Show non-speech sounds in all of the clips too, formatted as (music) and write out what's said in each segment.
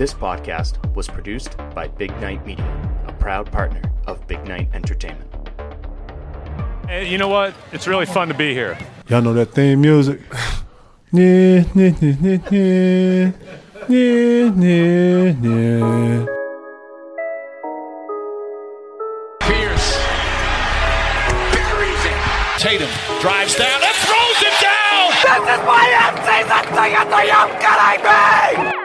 This podcast was produced by Big Night Media, a proud partner of Big Night Entertainment. Hey, you know what? It's really fun to be here. Y'all know that theme music? (laughs) Yeah, yeah, yeah, yeah, yeah, yeah, yeah. Pierce buries it. Tatum drives down and throws it down. This is my in-season ticket to you kidding me?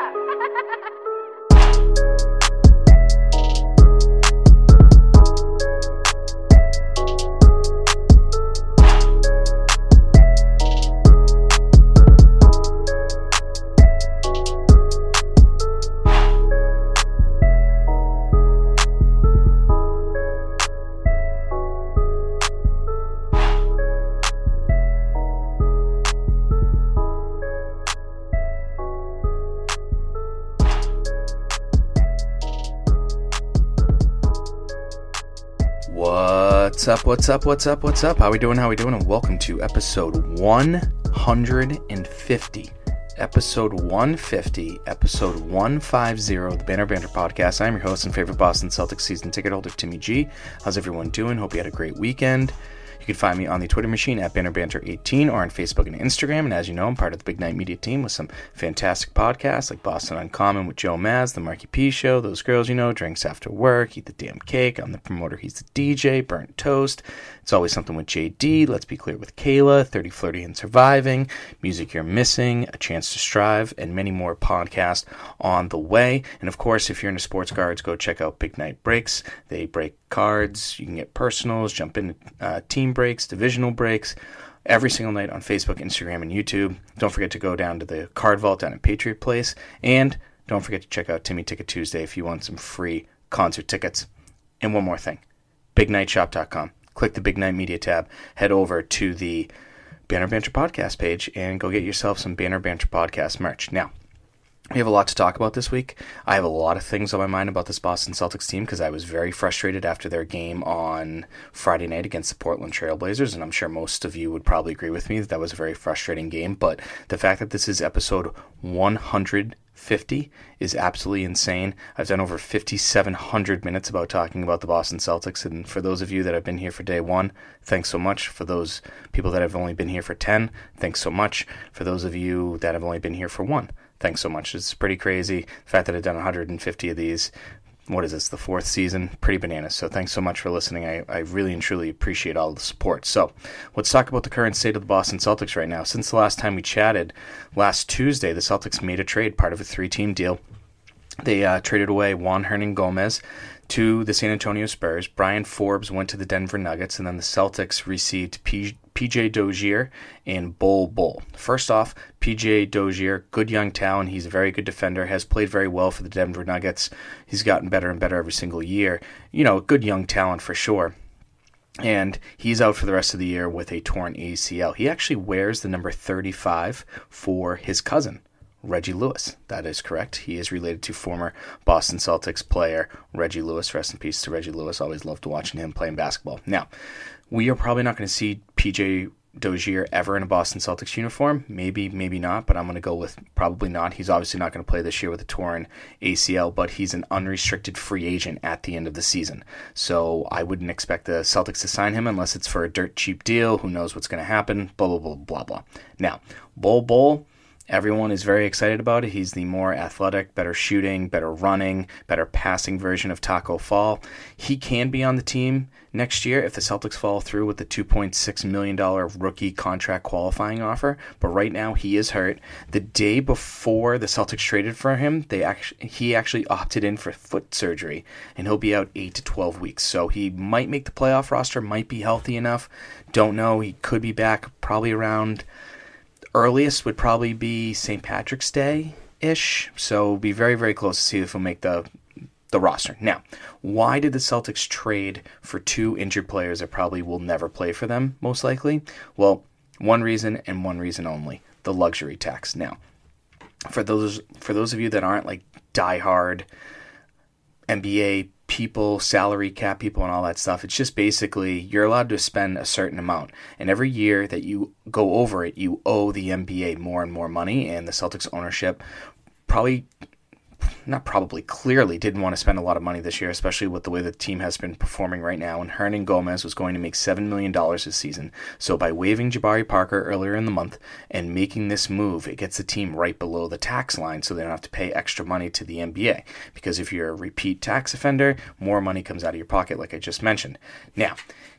What's up, what's up, what's up, what's up? How we doing, how we doing? And welcome to episode 150. Episode 150, episode 150 of the Banner Banter podcast. I'm your host and favorite Boston Celtics season ticket holder, Timmy G. How's everyone doing? Hope you had a great weekend. You can find me on the Twitter machine at BannerBanter18 or on Facebook and Instagram. And as you know, I'm part of the Big Night Media team with some fantastic podcasts like Boston Uncommon with Joe Maz, The Marky P Show, Those Girls You Know, Drinks After Work, Eat the Damn Cake. I'm the promoter, he's the DJ, Burnt Toast. It's always something with JD. Let's be clear with Kayla, 30 Flirty and Surviving, Music You're Missing, A Chance to Strive, and many more podcasts on the way. And of course, if you're into sports cards, go check out Big Night Breaks. They break cards. You can get personals, jump into uh, team breaks, divisional breaks every single night on Facebook, Instagram, and YouTube. Don't forget to go down to the card vault down at Patriot Place. And don't forget to check out Timmy Ticket Tuesday if you want some free concert tickets. And one more thing bignightshop.com. Click the Big Night Media tab, head over to the Banner Banter podcast page, and go get yourself some Banner Banter podcast merch. Now, we have a lot to talk about this week. I have a lot of things on my mind about this Boston Celtics team because I was very frustrated after their game on Friday night against the Portland Trailblazers, and I'm sure most of you would probably agree with me that that was a very frustrating game. But the fact that this is episode 150 is absolutely insane. I've done over 5,700 minutes about talking about the Boston Celtics, and for those of you that have been here for day one, thanks so much. For those people that have only been here for 10, thanks so much. For those of you that have only been here for one, thanks so much. It's pretty crazy. The fact that I've done 150 of these, what is this, the fourth season? Pretty bananas. So thanks so much for listening. I, I really and truly appreciate all the support. So let's talk about the current state of the Boston Celtics right now. Since the last time we chatted, last Tuesday, the Celtics made a trade, part of a three team deal. They uh, traded away Juan Hernangomez to the San Antonio Spurs. Bryn Forbes went to the Denver Nuggets, and then the Celtics received P- PJ Dozier and Bol Bol. First off, PJ Dozier, good young talent. He's a very good defender, has played very well for the Denver Nuggets. He's gotten better and better every single year. You know, good young talent for sure. And he's out for the rest of the year with a torn ACL. He actually wears the number 35 for his cousin. Reggie Lewis. That is correct. He is related to former Boston Celtics player Reggie Lewis. Rest in peace to Reggie Lewis. Always loved watching him playing basketball. Now, we are probably not going to see PJ Dozier ever in a Boston Celtics uniform. Maybe, maybe not, but I'm going to go with probably not. He's obviously not going to play this year with a torn ACL, but he's an unrestricted free agent at the end of the season. So I wouldn't expect the Celtics to sign him unless it's for a dirt cheap deal. Who knows what's going to happen? Blah, blah, blah, blah, blah. Now, Bol Bol. Everyone is very excited about it. He's the more athletic, better shooting, better running, better passing version of Tacko Fall. He can be on the team next year if the Celtics follow through with the $2.6 million rookie contract qualifying offer. But right now he is hurt. The day before the Celtics traded for him, they actually he actually opted in for foot surgery and he'll be out 8 to 12 weeks. So he might make the playoff roster, might be healthy enough. Don't know. He could be back probably around earliest would probably be St. Patrick's Day ish. So be very, very close to see if he'll make the the roster. Now, why did the Celtics trade for two injured players that probably will never play for them, most likely? Well, one reason and one reason only the luxury tax. Now, for those for those of you that aren't like diehard NBA people, salary cap people, and all that stuff. It's just basically you're allowed to spend a certain amount. And every year that you go over it, you owe the NBA more and more money. And the Celtics ownership probably not probably, clearly didn't want to spend a lot of money this year, especially with the way the team has been performing right now. And Hernangomez was going to make $7 million this season. So by waiving Jabari Parker earlier in the month and making this move, it gets the team right below the tax line so they don't have to pay extra money to the NBA. Because if you're a repeat tax offender, more money comes out of your pocket, like I just mentioned. Now,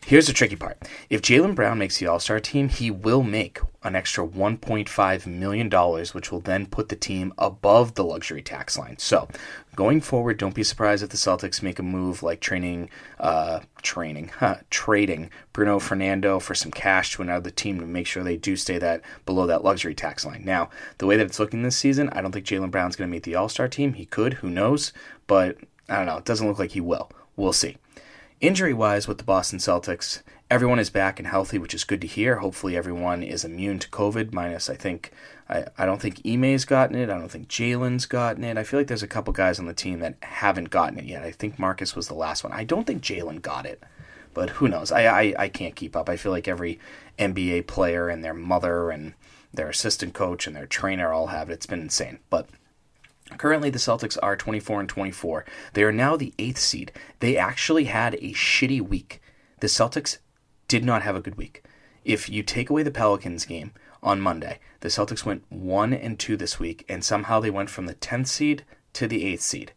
Here's the tricky part. If Jaylen Brown makes the All Star team, he will make an extra $1.5 million, which will then put the team above the luxury tax line. So, going forward, don't be surprised if the Celtics make a move like training, uh, training, huh, trading Bruno Fernando for some cash to another team to make sure they do stay that below that luxury tax line. Now, the way that it's looking this season, I don't think Jaylen Brown's going to make the All Star team. He could, who knows? But I don't know. It doesn't look like he will. We'll see. Injury wise, with the Boston Celtics, everyone is back and healthy, which is good to hear. Hopefully, everyone is immune to COVID. Minus, I think, I, I don't think Ime's gotten it. I don't think Jaylen's gotten it. I feel like there's a couple guys on the team that haven't gotten it yet. I think Marcus was the last one. I don't think Jaylen got it, but who knows? I, I, I can't keep up. I feel like every NBA player and their mother and their assistant coach and their trainer all have it. It's been insane. But Currently, the Celtics are 24 and 24. They are now the eighth seed. They actually had a shitty week. The Celtics did not have a good week. If you take away the Pelicans game on Monday, the Celtics went 1 and 2 this week, and somehow they went from the 10th seed to the 8th seed.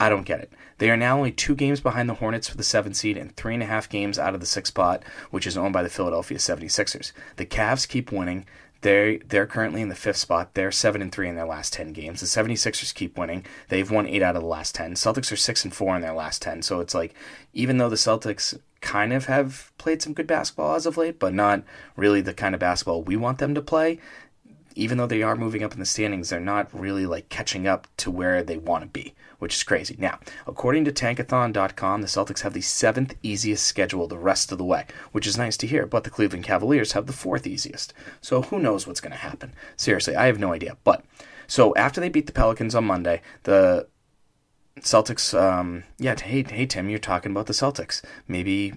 I don't get it. They are now only two games behind the Hornets for the 7th seed and three and a half games out of the 6th spot, which is owned by the Philadelphia 76ers. The Cavs keep winning. They they're currently in the fifth spot. They're seven and three in their last ten games. The 76ers keep winning. They've won eight out of the last ten. Celtics are six and four in their last ten. So it's like even though the Celtics kind of have played some good basketball as of late, but not really the kind of basketball we want them to play, even though they are moving up in the standings, they're not really like catching up to where they want to be, which is crazy. Now, according to Tankathon.com, the Celtics have the seventh easiest schedule the rest of the way, which is nice to hear, but the Cleveland Cavaliers have the fourth easiest. So who knows what's going to happen? Seriously, I have no idea. But so after they beat the Pelicans on Monday, the Celtics, um, yeah, hey, hey, Tim, you're talking about the Celtics. Maybe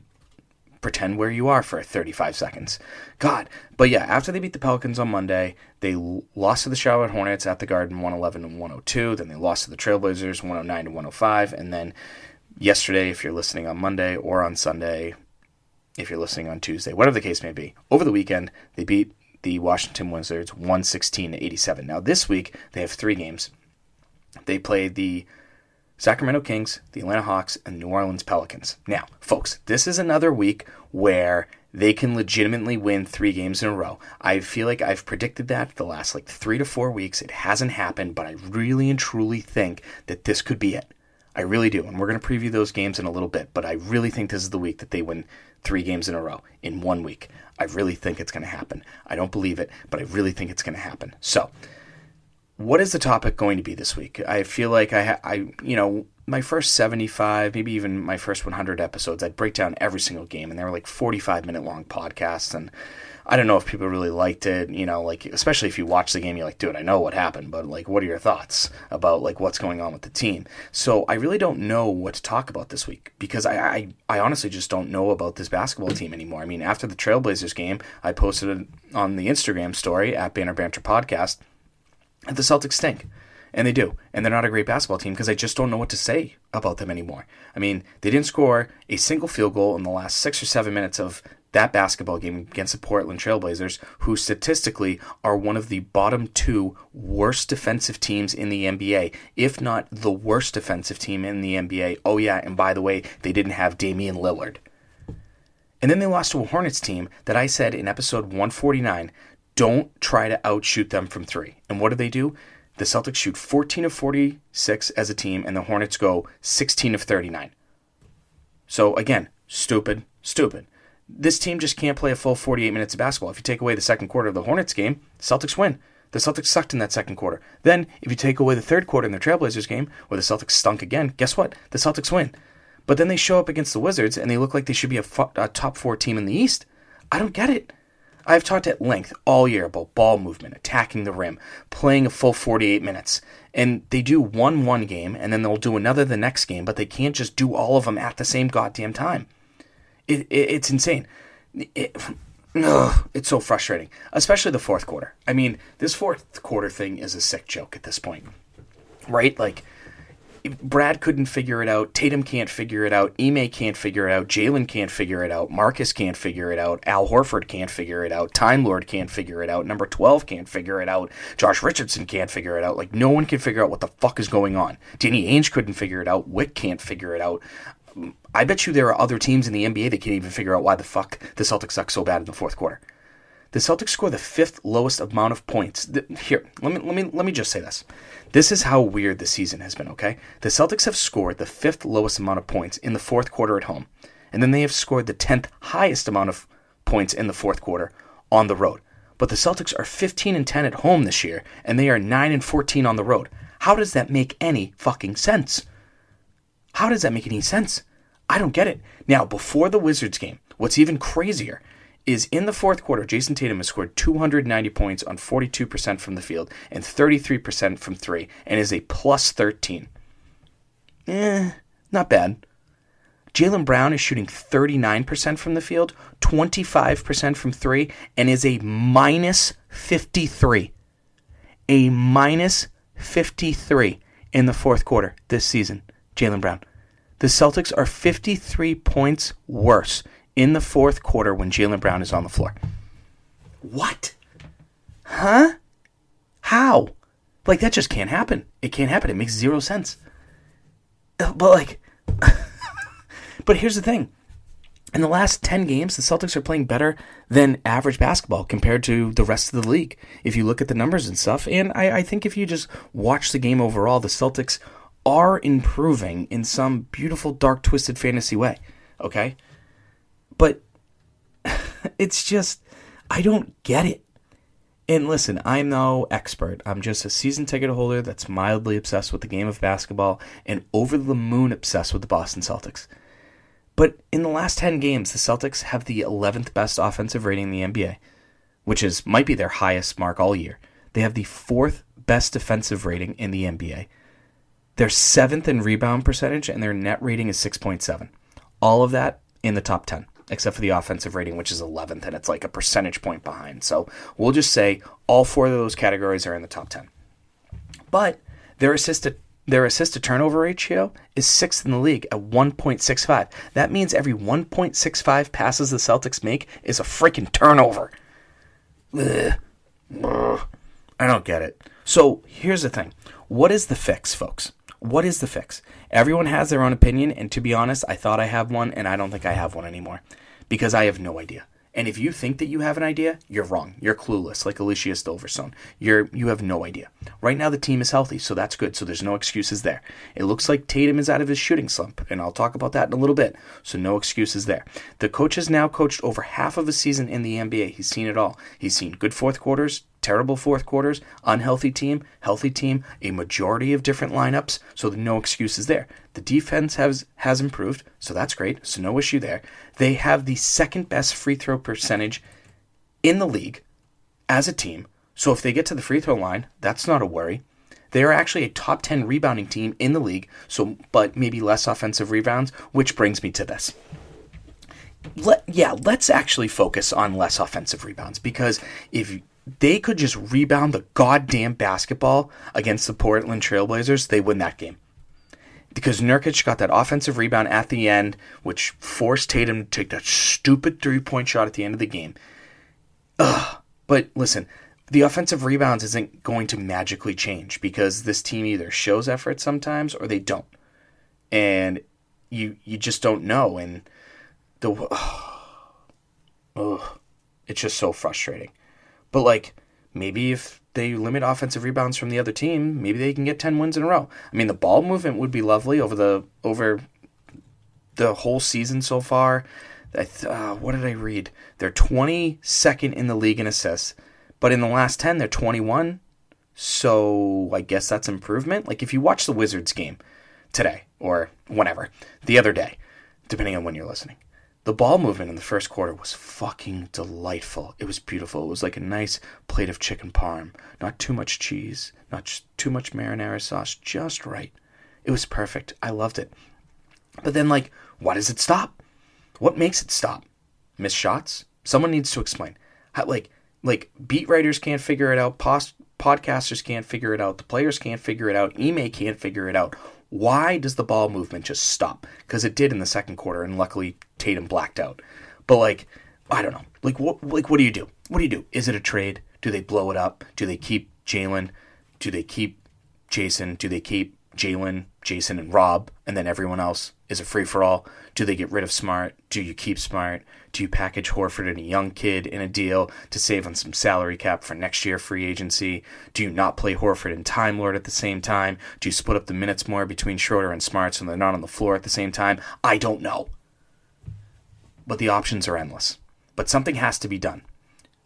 pretend where you are for 35 seconds. God. But yeah, after they beat the Pelicans on Monday, they lost to the Charlotte Hornets at the Garden 111 and 102. Then they lost to the Trailblazers 109 to 105. And then yesterday, if you're listening on Monday or on Sunday, if you're listening on Tuesday, whatever the case may be, over the weekend, they beat the Washington Wizards 116 to 87. Now, this week, they have three games. They played the Sacramento Kings, the Atlanta Hawks, and New Orleans Pelicans. Now, folks, this is another week where they can legitimately win three games in a row. I feel like I've predicted that the last like three to four weeks. It hasn't happened, but I really and truly think that this could be it. I really do. And we're going to preview those games in a little bit, but I really think this is the week that they win three games in a row in one week. I really think it's going to happen. I don't believe it, but I really think it's going to happen. So, what is the topic going to be this week? I feel like I, I, you know, my first 75, maybe even my first 100 episodes, I'd break down every single game, and they were like 45 minute long podcasts. And I don't know if people really liked it, you know, like, especially if you watch the game, you're like, dude, I know what happened, but like, what are your thoughts about like what's going on with the team? So I really don't know what to talk about this week because I, I, I honestly just don't know about this basketball team anymore. I mean, after the Trailblazers game, I posted it on the Instagram story at Banner Banter Podcast the Celtics stink. And they do. And they're not a great basketball team because I just don't know what to say about them anymore. I mean, they didn't score a single field goal in the last six or seven minutes of that basketball game against the Portland Trailblazers, who statistically are one of the bottom two worst defensive teams in the NBA, if not the worst defensive team in the NBA. Oh, yeah, and by the way, they didn't have Damian Lillard. And then they lost to a Hornets team that I said in episode 149 don't try to outshoot them from three. And what do they do? The Celtics shoot 14 of 46 as a team, and the Hornets go 16 of 39. So again, stupid, stupid. This team just can't play a full 48 minutes of basketball. If you take away the second quarter of the Hornets game, Celtics win. The Celtics sucked in that second quarter. Then, if you take away the third quarter in the Trailblazers game, where the Celtics stunk again, guess what? The Celtics win. But then they show up against the Wizards, and they look like they should be a, a top four team in the East. I don't get it. I've talked at length all year about ball movement, attacking the rim, playing a full 48 minutes. And they do one one game, and then they'll do another the next game, but they can't just do all of them at the same goddamn time. It, it, it's insane. It, (sighs) ugh, it's so frustrating, especially the fourth quarter. I mean, this fourth quarter thing is a sick joke at this point, right? Like, Brad couldn't figure it out. Tatum can't figure it out. Ime can't figure it out. Jaylen can't figure it out. Marcus can't figure it out. Al Horford can't figure it out. Time Lord can't figure it out. Number 12 can't figure it out. Josh Richardson can't figure it out. Like, no one can figure out what the fuck is going on. Danny Ainge couldn't figure it out. Wyc can't figure it out. I bet you there are other teams in the NBA that can't even figure out why the fuck the Celtics suck so bad in the fourth quarter. The Celtics score the fifth lowest amount of points. Here, let me let me let me just say this. This is how weird the season has been, okay? The Celtics have scored the fifth lowest amount of points in the fourth quarter at home, and then they have scored the 10th highest amount of points in the fourth quarter on the road. But the Celtics are 15 and 10 at home this year, and they are 9 and 14 on the road. How does that make any fucking sense? How does that make any sense? I don't get it. Now, before the Wizards game, what's even crazier is in the fourth quarter, Jayson Tatum has scored 290 points on 42% from the field and 33% from three, and is a plus 13. Eh, not bad. Jaylen Brown is shooting 39% from the field, 25% from three, and is a minus 53. A minus 53 in the fourth quarter this season, Jaylen Brown. The Celtics are 53 points worse in the fourth quarter when Jaylen Brown is on the floor. What? Huh? How? Like, that just can't happen. It can't happen. It makes zero sense. Uh, But, like, (laughs) but here's the thing. In the last 10 games, the Celtics are playing better than average basketball compared to the rest of the league. If you look at the numbers and stuff, and I, I think if you just watch the game overall, the Celtics are improving in some beautiful, dark, twisted fantasy way. Okay? But (laughs) it's just, I don't get it. And listen, I'm no expert. I'm just a season ticket holder that's mildly obsessed with the game of basketball and over the moon obsessed with the Boston Celtics. But in the last 10 games, the Celtics have the 11th best offensive rating in the NBA, which is might be their highest mark all year. They have the fourth best defensive rating in the NBA. They're seventh in rebound percentage, and their net rating is 6.7. All of that in the top 10, except for the offensive rating, which is 11th, and it's like a percentage point behind. So we'll just say all four of those categories are in the top 10. But their assist to, their assist to turnover ratio is sixth in the league at 1.65. That means every 1.65 passes the Celtics make is a freaking turnover. Ugh. I don't get it. So here's the thing. What is the fix, folks? What is the fix? Everyone has their own opinion, and to be honest, I thought I have one, and I don't think I have one anymore because I have no idea. And if you think that you have an idea, you're wrong. You're clueless, like Alicia Silverstone. You're you have no idea. Right now the team is healthy, so that's good. So there's no excuses there. It looks like Tatum is out of his shooting slump, and I'll talk about that in a little bit. So no excuses there. The coach has now coached over half of a season in the NBA. He's seen it all. He's seen good fourth quarters, terrible fourth quarters, unhealthy team, healthy team, a majority of different lineups, so no excuses there. The defense has has improved, so that's great. So no issue there. They have the second best free throw percentage in the league as a team. So if they get to the free throw line, that's not a worry. They are actually a top 10 rebounding team in the league, so but maybe less offensive rebounds, which brings me to this let yeah, let's actually focus on less offensive rebounds because if they could just rebound the goddamn basketball against the Portland Trailblazers, they win that game. Because Nurkic got that offensive rebound at the end, which forced Tatum to take that stupid three point shot at the end of the game. Ugh. But listen, the offensive rebounds isn't going to magically change because this team either shows effort sometimes or they don't. And you you just don't know. And the (sighs) ugh, it's just so frustrating. But like maybe if they limit offensive rebounds from the other team, maybe they can get 10 wins in a row. I mean, the ball movement would be lovely over the over the whole season so far. I th- uh, what did I read? They're 22nd in the league in assists, but in the last 10 they're 21. So I guess that's improvement. Like if you watch the Wizards game today or whenever, the other day, depending on when you're listening. The ball movement in the first quarter was fucking delightful. It was beautiful. It was like a nice plate of chicken parm. Not too much cheese, not too much marinara sauce, just right. It was perfect. I loved it. But then, like, why does it stop? What makes it stop? Missed shots? Someone needs to explain. How, like, like beat writers can't figure it out. Post- podcasters can't figure it out. The players can't figure it out. Ime can't figure it out. Why does the ball movement just stop? Because it did in the second quarter, and luckily Tatum blacked out. But like, I don't know. Like, what? Like, what do you do? What do you do? Is it a trade? Do they blow it up? Do they keep Jaylen? Do they keep Jayson? Do they keep Jaylen, Jayson, and Rob, and then everyone else is a free for all? Do they get rid of Smart? Do you keep Smart? Do you package Horford and a young kid in a deal to save on some salary cap for next year free agency? Do you not play Horford and Time Lord at the same time? Do you split up the minutes more between Schroeder and Smart so they're not on the floor at the same time? I don't know. But the options are endless. But something has to be done.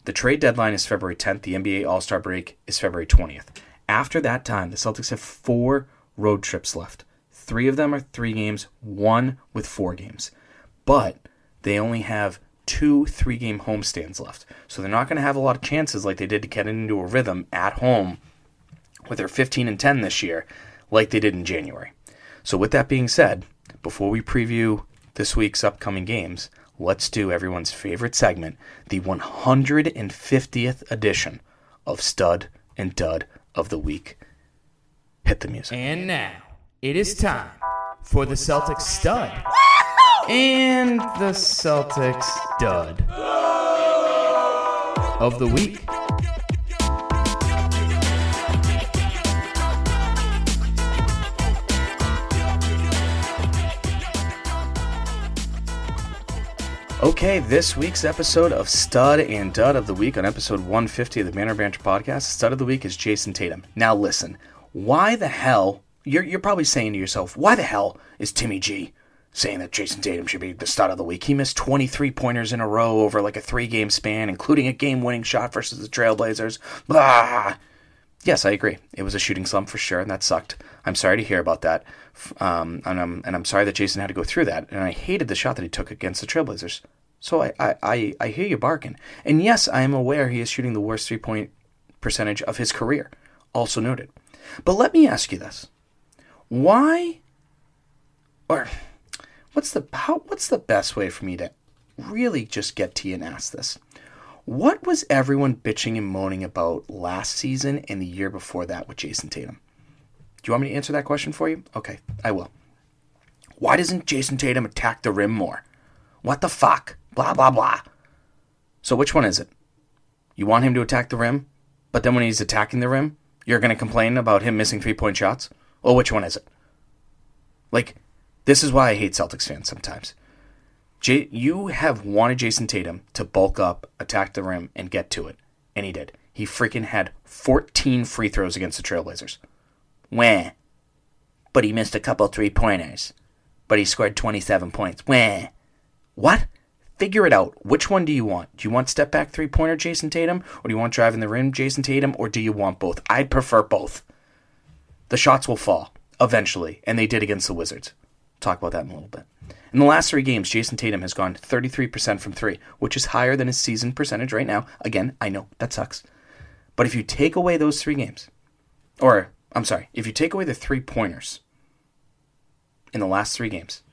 The trade deadline is February 10th. The NBA All Star break is February 20th. After that time, the Celtics have four road trips left. Three of them are three games, one with four games. But they only have two three game homestands left. So they're not going to have a lot of chances like they did to get into a rhythm at home with their 15 and 10 this year, like they did in January. So, with that being said, before we preview this week's upcoming games, let's do everyone's favorite segment, the 150th edition of Stud and Dud of the Week. Hit the music. And now, it is time for the Celtics stud and the Celtics dud of the week. Okay, this week's episode of Stud and Dud of the Week on episode 150 of the Banner Banter podcast, Stud of the Week is Jayson Tatum. Now listen, why the hell, you're, you're probably saying to yourself, why the hell is Timmy G saying that Jayson Tatum should be the Stud of the Week? He missed 23 pointers in a row over like a three game span, including a game winning shot versus the Trailblazers. Blah! Yes, I agree. It was a shooting slump for sure, and that sucked. I'm sorry to hear about that, um, and I'm and I'm sorry that Jayson had to go through that. And I hated the shot that he took against the Trailblazers. So I I, I, I hear you barking. And yes, I am aware he is shooting the worst three point percentage of his career. Also noted. But let me ask you this: Why, or what's the how, what's the best way for me to really just get to you and ask this? What was everyone bitching and moaning about last season and the year before that with Jayson Tatum? Do you want me to answer that question for you? Okay, I will. Why doesn't Jayson Tatum attack the rim more? What the fuck? Blah, blah, blah. So, which one is it? You want him to attack the rim, but then when he's attacking the rim, you're going to complain about him missing three point shots? Well, which one is it? Like, this is why I hate Celtics fans sometimes. J- you have wanted Jayson Tatum to bulk up, attack the rim, and get to it. And he did. He freaking had 14 free throws against the Trailblazers. Wah. But he missed a couple three pointers. But he scored 27 points. Wah. What? Figure it out. Which one do you want? Do you want step back three pointer Jayson Tatum? Or do you want driving the rim Jayson Tatum? Or do you want both? I'd prefer both. The shots will fall eventually, and they did against the Wizards. Talk about that in a little bit. In the last three games, Jayson Tatum has gone 33% from three, which is higher than his season percentage right now. Again, I know that sucks. But if you take away those three games, or I'm sorry, if you take away the three pointers in the last three games,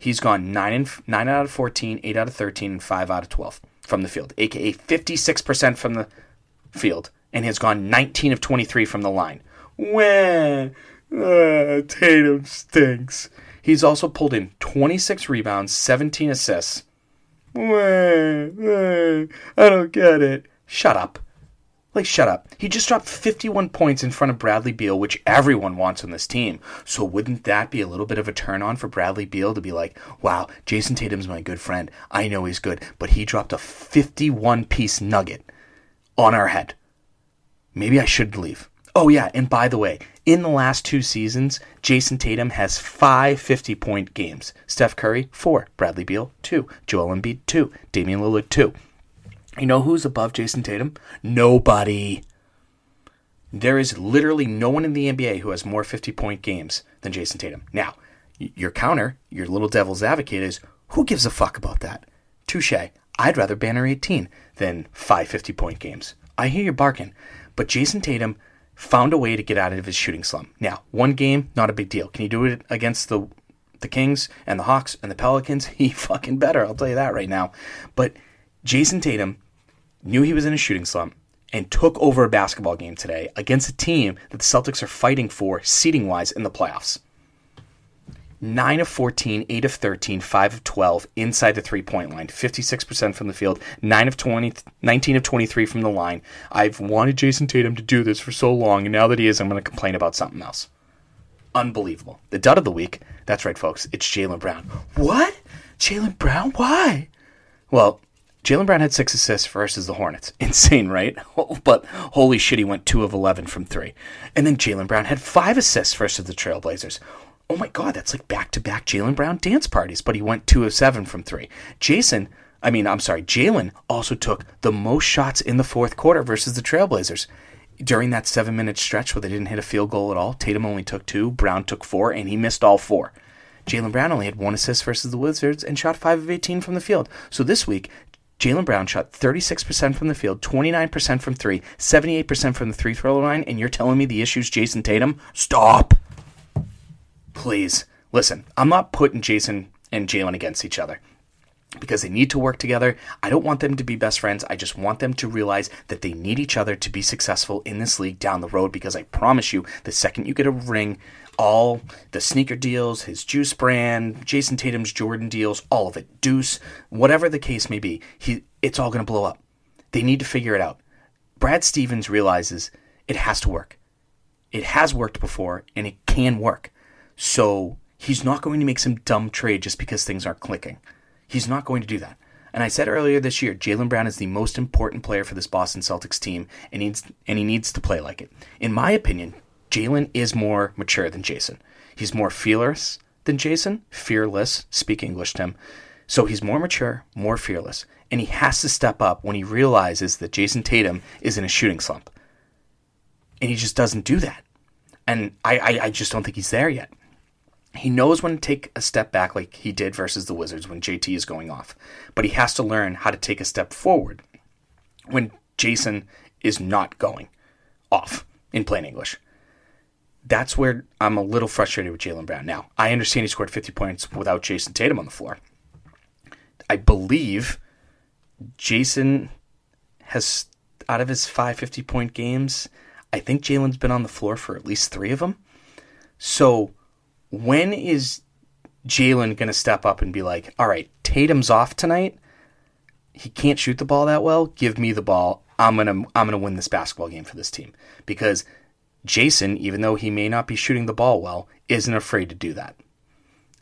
he's gone 9, and, 9 out of 14, 8 out of 13, and 5 out of 12 from the field, aka 56% from the field, and has gone 19 of 23 from the line. When uh, Tatum stinks. He's also pulled in 26 rebounds, 17 assists. Wah, wah, I don't get it. Shut up. Like, shut up. He just dropped 51 points in front of Bradley Beal, which everyone wants on this team. So, wouldn't that be a little bit of a turn on for Bradley Beal to be like, wow, Jayson Tatum's my good friend. I know he's good, but he dropped a 51 piece nugget on our head. Maybe I should leave. Oh, yeah, and by the way, in the last two seasons, Jayson Tatum has five 50 point games. Steph Curry, four. Bradley Beal, two. Joel Embiid, two. Damian Lillard, two. You know who's above Jayson Tatum? Nobody. There is literally no one in the NBA who has more 50 point games than Jayson Tatum. Now, your counter, your little devil's advocate is who gives a fuck about that? Touche. I'd rather banner 18 than five 50 point games. I hear you barking, but Jayson Tatum found a way to get out of his shooting slump. Now, one game, not a big deal. Can he do it against the the Kings and the Hawks and the Pelicans? (laughs) He fucking better, I'll tell you that right now. But Jayson Tatum knew he was in a shooting slump and took over a basketball game today against a team that the Celtics are fighting for seating wise in the playoffs. 9 of 14, 8 of 13, 5 of 12 inside the three point line, 56% from the field, 9 of 20, 19 of 23 from the line. I've wanted Jayson Tatum to do this for so long, and now that he is, I'm going to complain about something else. Unbelievable. The dud of the week, that's right, folks, it's Jaylen Brown. What? Jaylen Brown? Why? Well, Jaylen Brown had six assists versus the Hornets. (laughs) Insane, right? (laughs) But holy shit, he went two of 11 from three. And then Jaylen Brown had five assists versus the Trailblazers. Oh my God, that's like back to back Jaylen Brown dance parties, but he went two of seven from three. Jayson, I mean, I'm sorry, Jaylen also took the most shots in the fourth quarter versus the Trailblazers. During that seven minute stretch where they didn't hit a field goal at all, Tatum only took two, Brown took four, and he missed all four. Jaylen Brown only had one assist versus the Wizards and shot 5 of 18 from the field. So this week, Jaylen Brown shot 36% from the field, 29% from three, 78% from the three throw line, and you're telling me the issue's Jayson Tatum? Stop! Please. Listen, I'm not putting Jayson and Jaylen against each other because they need to work together. I don't want them to be best friends. I just want them to realize that they need each other to be successful in this league down the road because I promise you, the second you get a ring, all the sneaker deals, his juice brand, Jayson Tatum's Jordan deals, all of it, Deuce, whatever the case may be, he it's all going to blow up. They need to figure it out. Brad Stevens realizes it has to work. It has worked before and it can work. So he's not going to make some dumb trade just because things aren't clicking. He's not going to do that. And I said earlier this year, Jaylen Brown is the most important player for this Boston Celtics team, and and he needs to play like it. In my opinion, Jaylen is more mature than Jayson. He's more fearless than Jayson. Fearless, speak English to him. So he's more mature, more fearless, and he has to step up when he realizes that Jayson Tatum is in a shooting slump. And he just doesn't do that. And I, I, I just don't think he's there yet. He knows when to take a step back like he did versus the Wizards when JT is going off. But he has to learn how to take a step forward when Jayson is not going off, in plain English. That's where I'm a little frustrated with Jaylen Brown. Now, I understand he scored 50 points without Jayson Tatum on the floor. I believe Jayson has, out of his five 50 point games, I think Jaylen's been on the floor for at least three of them. So when is Jaylen going to step up and be like, all right, Tatum's off tonight. He can't shoot the ball that well. Give me the ball. I'm going to I'm going to win this basketball game for this team because Jayson, even though he may not be shooting the ball well, isn't afraid to do that.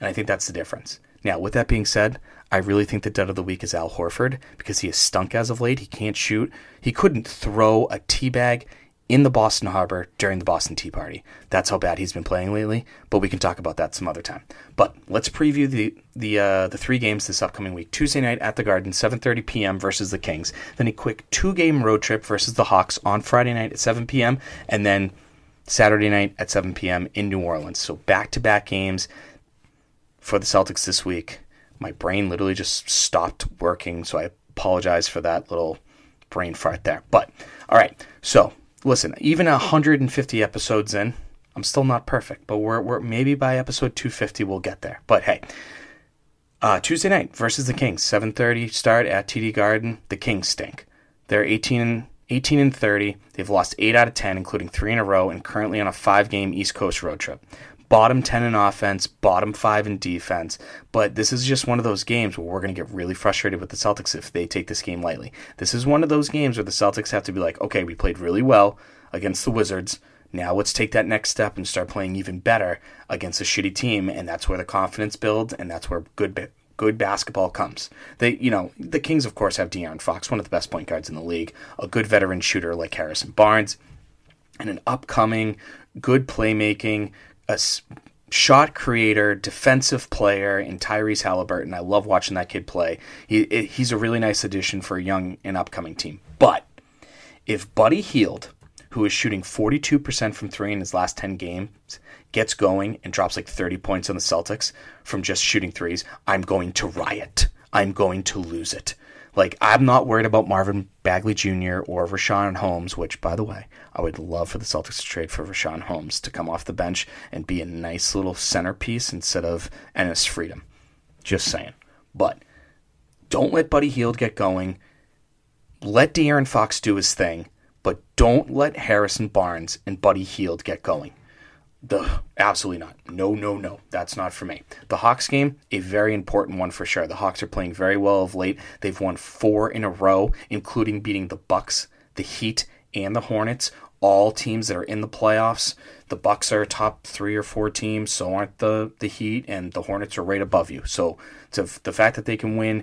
And I think that's the difference. Now, with that being said, I really think the dead of the week is Al Horford because he has stunk as of late. He can't shoot. He couldn't throw a tea bag in the Boston Harbor during the Boston Tea Party. That's how bad he's been playing lately. But we can talk about that some other time. But let's preview the the uh, the three games this upcoming week. Tuesday night at the Garden, 7:30 p.m. versus the Kings. Then a quick two game road trip versus the Hawks on Friday night at 7 p.m. And then Saturday night at 7 p.m. in New Orleans. So back to back games for the Celtics this week. My brain literally just stopped working, so I apologize for that little brain fart there. But all right, so listen, even 150 episodes in, I'm still not perfect, but we're, we're maybe by episode 250 we'll get there. But hey, uh, Tuesday night versus the Kings, 7:30 start at TD Garden. The Kings stink. They're 18 and 18 and 30. They've lost 8 out of 10, including 3 in a row, and currently on a 5 game East Coast road trip. Bottom 10 in offense, bottom 5 in defense. But this is just one of those games where we're going to get really frustrated with the Celtics if they take this game lightly. This is one of those games where the Celtics have to be like, okay, we played really well against the Wizards. Now let's take that next step and start playing even better against a shitty team, and that's where the confidence builds, and that's where good good basketball comes. They, you know, the Kings of course have De'Aaron Fox, one of the best point guards in the league, a good veteran shooter like Harrison Barnes, and an upcoming good playmaking, a shot creator, defensive player in Tyrese Halliburton. I love watching that kid play. He he's a really nice addition for a young and upcoming team. But if Buddy Hield who is shooting 42% from three in his last 10 games, gets going and drops like 30 points on the Celtics from just shooting threes, I'm going to riot. I'm going to lose it. Like, I'm not worried about Marvin Bagley Jr. or Richaun Holmes, which, by the way, I would love for the Celtics to trade for Richaun Holmes to come off the bench and be a nice little centerpiece instead of Enes Freedom. Just saying. But don't let Buddy Hield get going. Let De'Aaron Fox do his thing but don't let Harrison Barnes and Buddy Hield get going. The absolutely not. No, no, no. That's not for me. The Hawks game, a very important one for sure. The Hawks are playing very well of late. They've won four in a row, including beating the Bucks, the Heat, and the Hornets. All teams that are in the playoffs. The Bucks are a top three or four teams. So aren't the the Heat, and the Hornets are right above you. So to the fact that they can win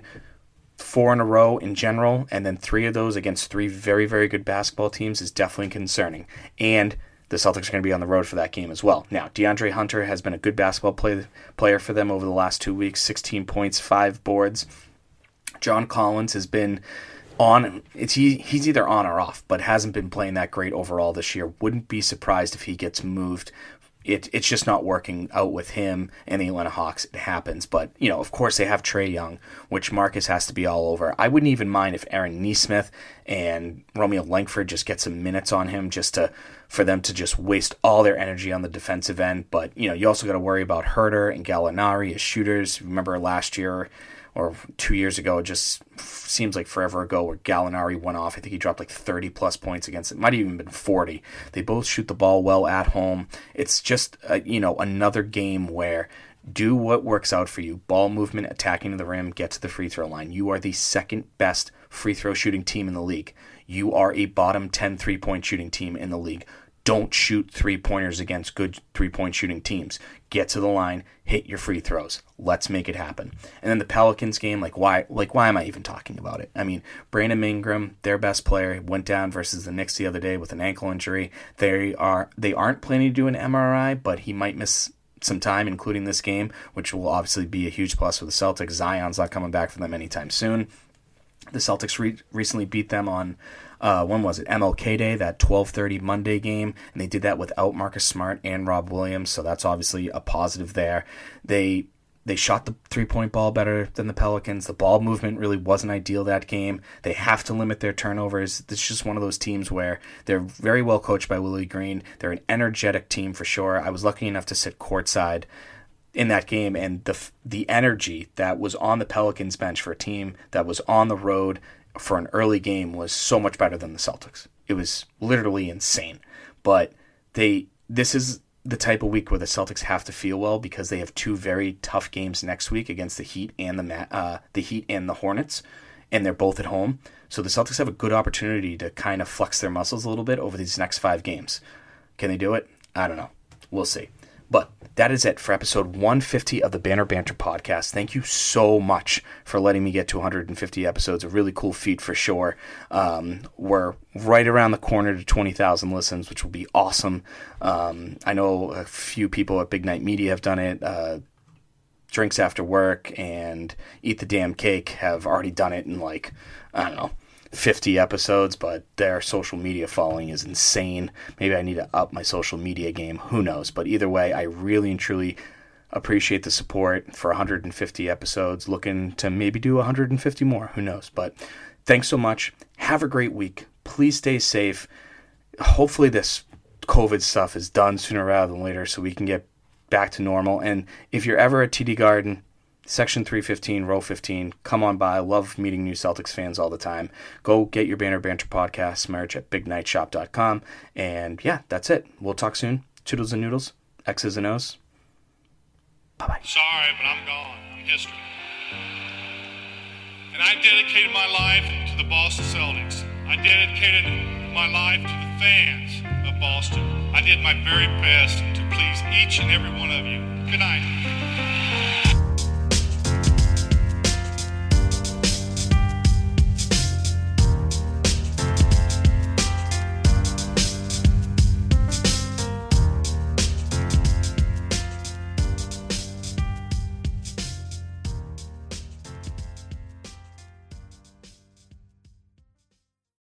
four in a row in general, and then three of those against three very, very good basketball teams is definitely concerning. And the Celtics are going to be on the road for that game as well. Now, DeAndre Hunter has been a good basketball play, player for them over the last two weeks 16 points, five boards. John Collins has been on it's he, he's either on or off but hasn't been playing that great overall this year wouldn't be surprised if he gets moved it, it's just not working out with him and the Atlanta Hawks. It happens. But, you know, of course, they have Trae Young, which Marcus has to be all over. I wouldn't even mind if Aaron Nesmith and Romeo Langford just get some minutes on him just to for them to just waste all their energy on the defensive end. But, you know, you also got to worry about Huerter and Gallinari as shooters. Remember last year or two years ago, it just seems like forever ago, where Gallinari went off. I think he dropped like 30 plus points against it. Might have even been 40. They both shoot the ball well at home. It's just, a, you know, another game where do what works out for you. Ball movement, attacking to the rim, get to the free throw line. You are the second best free throw shooting team in the league. You are a bottom 10 three point shooting team in the league don't shoot three pointers against good three point shooting teams. Get to the line, hit your free throws. Let's make it happen. And then the Pelicans game, like why like why am I even talking about it? I mean, Brandon Ingram, their best player, went down versus the Knicks the other day with an ankle injury. They are they aren't planning to do an MRI, but he might miss some time, including this game, which will obviously be a huge plus for the Celtics. Zion's not coming back for them anytime soon. The Celtics re- recently beat them on uh, when was it MLK Day that 12:30 Monday game, and they did that without Marcus Smart and Rob Williams, so that's obviously a positive there. They they shot the three point ball better than the Pelicans. The ball movement really wasn't ideal that game. They have to limit their turnovers. It's just one of those teams where they're very well coached by Willie Green. They're an energetic team for sure. I was lucky enough to sit courtside in that game, and the the energy that was on the Pelicans bench for a team that was on the road for an early game was so much better than the Celtics. It was literally insane. But they this is the type of week where the Celtics have to feel well because they have two very tough games next week against the Heat and the uh, the Heat and the Hornets, and they're both at home. So the Celtics have a good opportunity to kind of flex their muscles a little bit over these next five games. Can they do it? I don't know. We'll see. But that is it for episode 150 of the Banner Banter podcast. Thank you so much for letting me get to 150 episodes. A really cool feat for sure. Um, we're right around the corner to 20,000 listens, which will be awesome. Um, I know a few people at Big Night Media have done it. Uh, Drinks After Work and Eat the Damn Cake have already done it in like, I don't know, 50 episodes, but their social media following is insane. Maybe I need to up my social media game. Who knows? But either way, I really and truly appreciate the support for 150 episodes. Looking to maybe do 150 more. Who knows? But thanks so much. Have a great week. Please stay safe. Hopefully, this COVID stuff is done sooner rather than later so we can get back to normal. And if you're ever at TD Garden, Section 315, row 15. Come on by. Love meeting new Celtics fans all the time. Go get your Banner Banter podcast merch at bignightshop.com. And yeah, that's it. We'll talk soon. Toodles and noodles, X's and O's. Bye bye. Sorry, but I'm gone. I'm history. And I dedicated my life to the Boston Celtics. I dedicated my life to the fans of Boston. I did my very best to please each and every one of you. Good night.